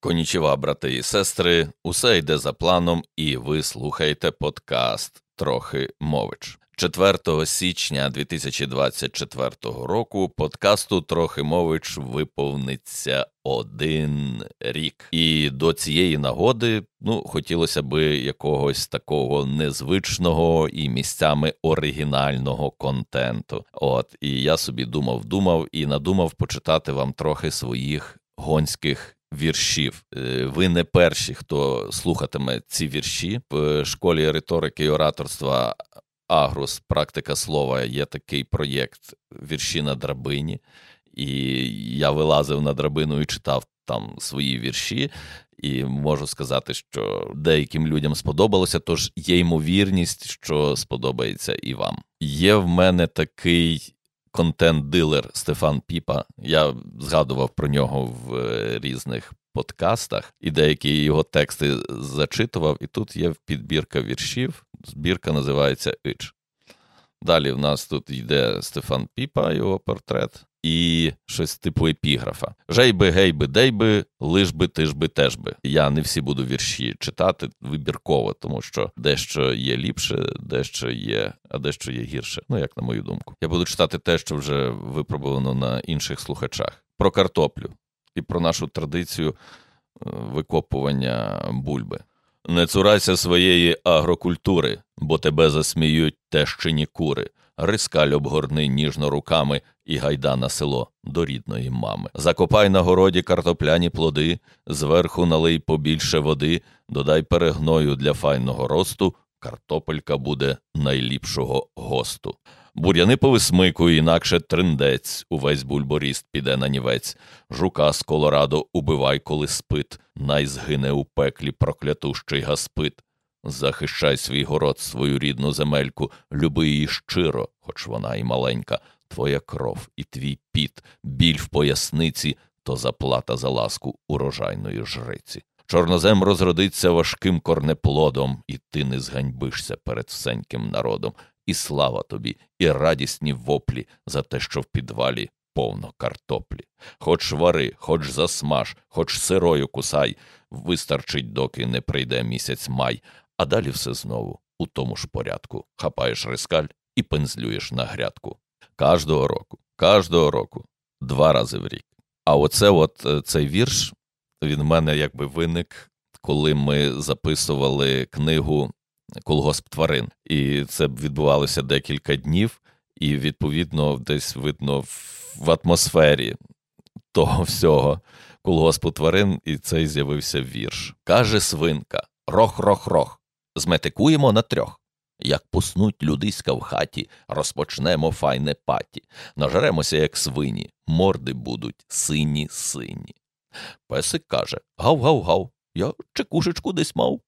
Конічева, брати і сестри, усе йде за планом, і ви слухаєте подкаст Трохи мович. 4 січня 2024 року подкасту Трохи мович виповниться один рік. І до цієї нагоди ну, хотілося би якогось такого незвичного і місцями оригінального контенту. От і я собі думав, думав і надумав почитати вам трохи своїх гонських віршів. Е, ви не перші, хто слухатиме ці вірші в школі риторики і ораторства. Агрус, практика слова, є такий проєкт вірші на драбині, і я вилазив на драбину і читав там свої вірші, і можу сказати, що деяким людям сподобалося, тож є ймовірність, що сподобається і вам. Є в мене такий контент-дилер Стефан Піпа. Я згадував про нього в е, різних подкастах і деякі його тексти зачитував. І тут є підбірка віршів. Збірка називається Ич. Далі в нас тут йде Стефан Піпа, його портрет і щось типу епіграфа. Жейби, гейби, дейби, лиш би, ти ж би, теж би. Я не всі буду вірші читати вибірково, тому що дещо є ліпше, дещо є, а дещо є гірше. Ну як на мою думку. Я буду читати те, що вже випробовано на інших слухачах. Про картоплю і про нашу традицію е, викопування бульби. Не цурайся своєї агрокультури, бо тебе засміють тещині кури. Рискаль обгорни ніжно руками і гайда на село до рідної мами. Закопай на городі картопляні плоди, зверху налий побільше води, додай перегною для файного росту, картопелька буде найліпшого госту. Бур'яни повисмикуй, інакше триндець, увесь бульборіст піде на нівець. Жука з колорадо убивай, коли спит, най згине у пеклі проклятущий гаспит. Захищай свій город, свою рідну земельку, люби її щиро, хоч вона і маленька, твоя кров і твій піт, біль в поясниці, то заплата за ласку урожайної жриці. Чорнозем розродиться важким корнеплодом, і ти не зганьбишся перед всеньким народом. І слава тобі, і радісні воплі за те, що в підвалі повно картоплі. Хоч вари, хоч засмаж, хоч сирою кусай, вистарчить, доки не прийде місяць май, а далі все знову у тому ж порядку. Хапаєш рискаль і пензлюєш на грядку. Кожного року, кожного року, два рази в рік. А оце от е, цей вірш він в мене якби виник, коли ми записували книгу Колгосп тварин. І це відбувалося декілька днів, і, відповідно, десь видно в атмосфері того всього колгоспу тварин, і цей з'явився вірш. Каже свинка: Рох-рох-рох. Зметикуємо на трьох. Як поснуть людиська в хаті, розпочнемо файне паті, нажеремося, як свині, морди будуть сині сині. Песик каже Гав-гав-гав, я чекушечку десь мав.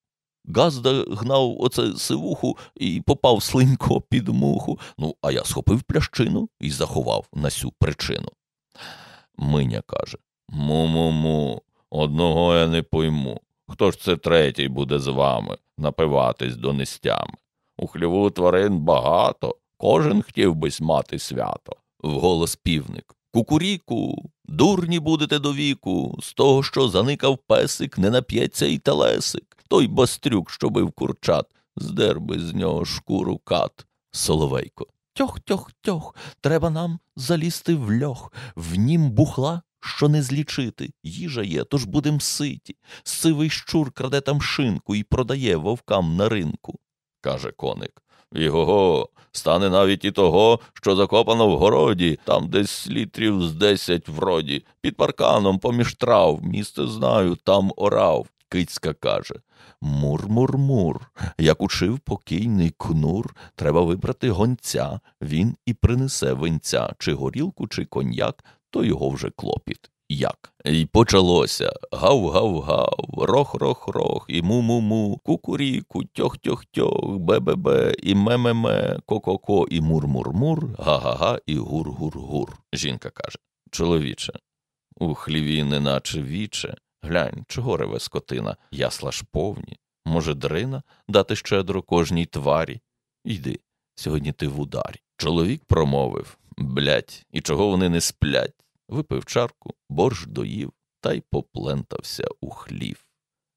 Газда гнав оце сивуху і попав слинько під муху. Ну, а я схопив плящину і заховав на сю причину. Миня каже Му-му-му, одного я не пойму. Хто ж це третій буде з вами напиватись до нестями? У хліву тварин багато, кожен хотів бись мати свято. Вголос півник. Кукуріку, дурні будете до віку, з того, що заникав песик, не нап'ється й телесик. Той бастрюк, що бив курчат, здер би з нього шкуру кат. Соловейко. Тьох, тьох, тьох, треба нам залізти в льох, в нім бухла, що не злічити. Їжа є, тож будем ситі. Сивий щур краде там шинку і продає вовкам на ринку каже коник. Його стане навіть і того, що закопано в городі, там десь літрів з десять вроді, під парканом поміж трав, місце знаю, там орав. Кицька каже Мур-мур-мур, як учив покійний кнур, треба вибрати гонця, він і принесе винця, чи горілку, чи коньяк, то його вже клопіт. Як. І почалося. Гав-гав-гав, рох-рох-рох, і му-му-му, кукуріку, тьох-тьох-тьох, бе-бе-бе, і ме-ме-ме, ко-ко-ко, і мур-мур-мур, га-га-га, і гур-гур-гур. Жінка каже. Чоловіче, у хліві, неначе віче, глянь, чого реве скотина, ясла ж повні. Може, дрина дати щедро кожній тварі? Йди, сьогодні ти в ударі. Чоловік промовив блять, і чого вони не сплять? Випив чарку, борщ доїв, та й поплентався у хлів.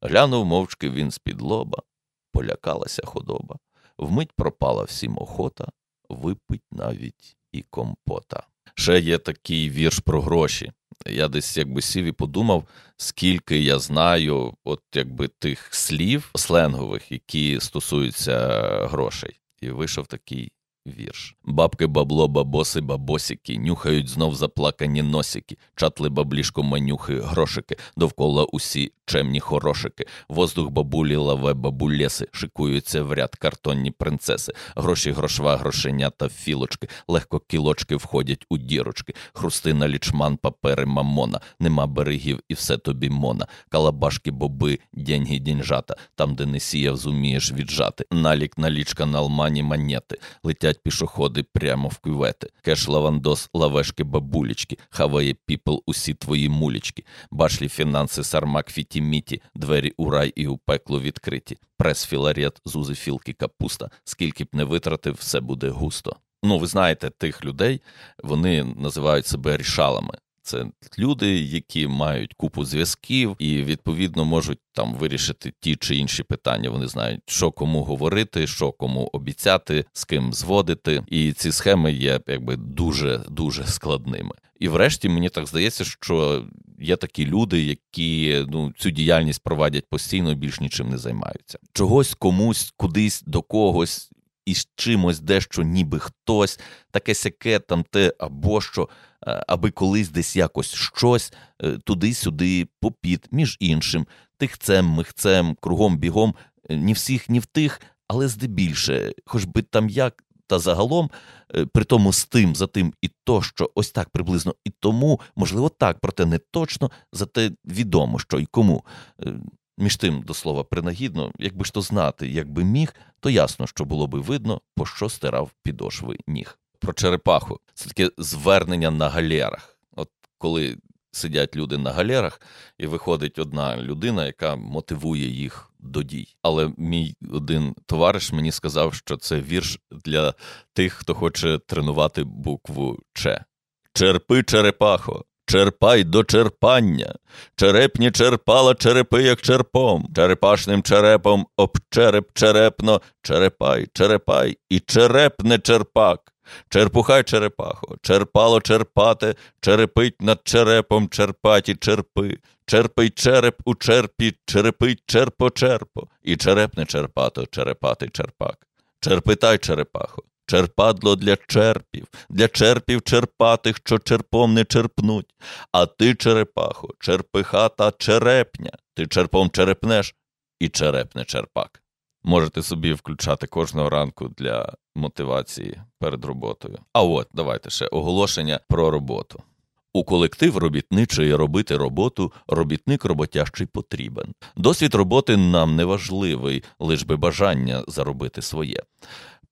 Глянув мовчки він з-під лоба, полякалася худоба, вмить пропала всім охота, випить навіть і компота. Ще є такий вірш про гроші. Я десь якби сів і подумав, скільки я знаю, от якби тих слів сленгових, які стосуються грошей. І вийшов такий Вірш. Бабки, бабло, бабоси, бабосики, нюхають знов заплакані носики, чатли баблішко манюхи, грошики, довкола усі чемні хорошики, воздух бабулі, лаве, бабулєси, шикуються в ряд картонні принцеси, гроші, грошва, грошенята, філочки, легко кілочки входять у дірочки, хрустина, лічман, папери, мамона, нема берегів і все тобі мона, калабашки, боби, деньги, дінжата, там, де не сіяв, зумієш віджати, налік, налічка, на алмані, монети, летять пішоходи прямо в кювети. Кеш лавандос, лавешки, бабулечки, хаває піпл усі твої мулічки, башлі фінанси, сармак, фітіміті, двері у рай і у пекло відкриті. Прес філарет, зузи філки, капуста. Скільки б не витратив, все буде густо. Ну, ви знаєте, тих людей вони називають себе рішалами. Це люди, які мають купу зв'язків і відповідно можуть там вирішити ті чи інші питання. Вони знають, що кому говорити, що кому обіцяти, з ким зводити. І ці схеми є якби дуже дуже складними. І врешті мені так здається, що є такі люди, які ну цю діяльність проводять постійно, більш нічим не займаються. Чогось комусь, кудись до когось. І з чимось дещо, ніби хтось, таке сяке там те або що. Е, аби колись десь якось щось е, туди-сюди попід, між іншим, тихцем, михцем, кругом бігом, е, ні всіх, ні в тих, але здебільше, хоч би там як. Та загалом, при тому з тим, за тим і то, що ось так приблизно і тому, можливо, так, проте не точно, зате відомо, що і кому. Між тим, до слова, принагідно, якби ж то знати, якби міг, то ясно, що було би видно, по що стирав підошви ніг про черепаху. Це таке звернення на галерах. От коли сидять люди на галерах, і виходить одна людина, яка мотивує їх до дій. Але мій один товариш мені сказав, що це вірш для тих, хто хоче тренувати букву Ч. Черпи черепахо. Черпай до черпання, черепні черпала черепи, як черпом, черепашним черепом об череп черепно, черепай, черепай і черепне черпак. Черпухай черепахо, черпало черпате, черепить над черепом черпаті черпи, черпий череп у черпі, черепить черпо черпо, і черепне черпато, черепатий черпак. Черпитай черепахо, черпадло для черпів, для черпів черпатих, що черпом не черпнуть. А ти, черепахо, черпиха та черепня, ти черпом черепнеш і черепне черпак можете собі включати кожного ранку для мотивації перед роботою. А от давайте ще оголошення про роботу. У колектив робітничий робити роботу робітник роботящий потрібен. Досвід роботи нам не важливий, лиш би бажання заробити своє.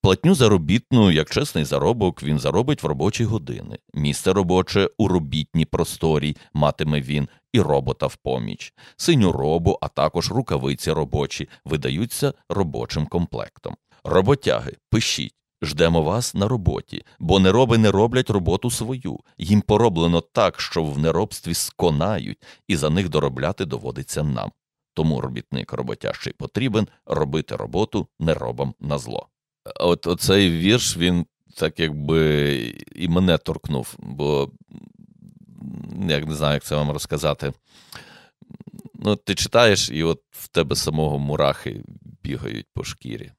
Платню заробітну, як чесний заробок, він заробить в робочі години. Місце робоче у робітній просторі матиме він і робота в поміч. Синю робу, а також рукавиці робочі видаються робочим комплектом. Роботяги, пишіть. Ждемо вас на роботі, бо нероби не роблять роботу свою. Їм пороблено так, що в неробстві сконають, і за них доробляти доводиться нам. Тому робітник роботящий потрібен робити роботу неробам на зло. От оцей вірш він так якби і мене торкнув, бо як не знаю, як це вам розказати. Ну, Ти читаєш, і от в тебе самого мурахи бігають по шкірі.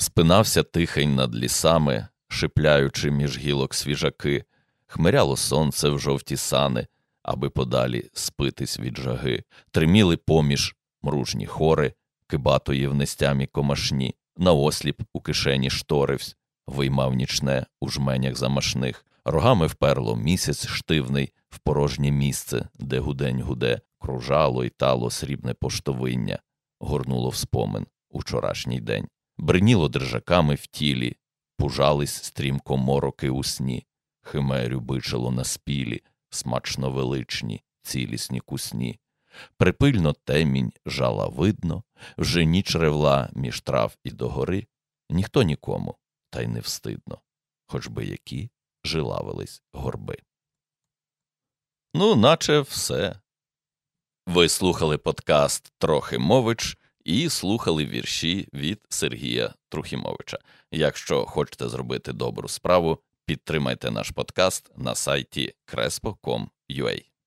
Спинався тихень над лісами, шипляючи між гілок свіжаки, хмиряло сонце в жовті сани, аби подалі спитись від жаги, триміли поміж мружні хори, кибатої в нестямі комашні, наосліп у кишені шторивсь, виймав нічне у жменях замашних, рогами вперло місяць штивний в порожнє місце, де гудень гуде, кружало й тало срібне поштовиння, горнуло в спомин учорашній день, бриніло держаками в тілі, пужались стрімко мороки у сні, химерю бичило на спілі, смачно величні, цілісні кусні. Припильно темінь жала видно, вже ніч ревла між трав і догори, ніхто нікому, та й не встидно, хоч би які жилавились горби. Ну, наче все. Ви слухали подкаст Трохимович і слухали вірші від Сергія Трухімовича. Якщо хочете зробити добру справу, підтримайте наш подкаст на сайті crespo.com.ua.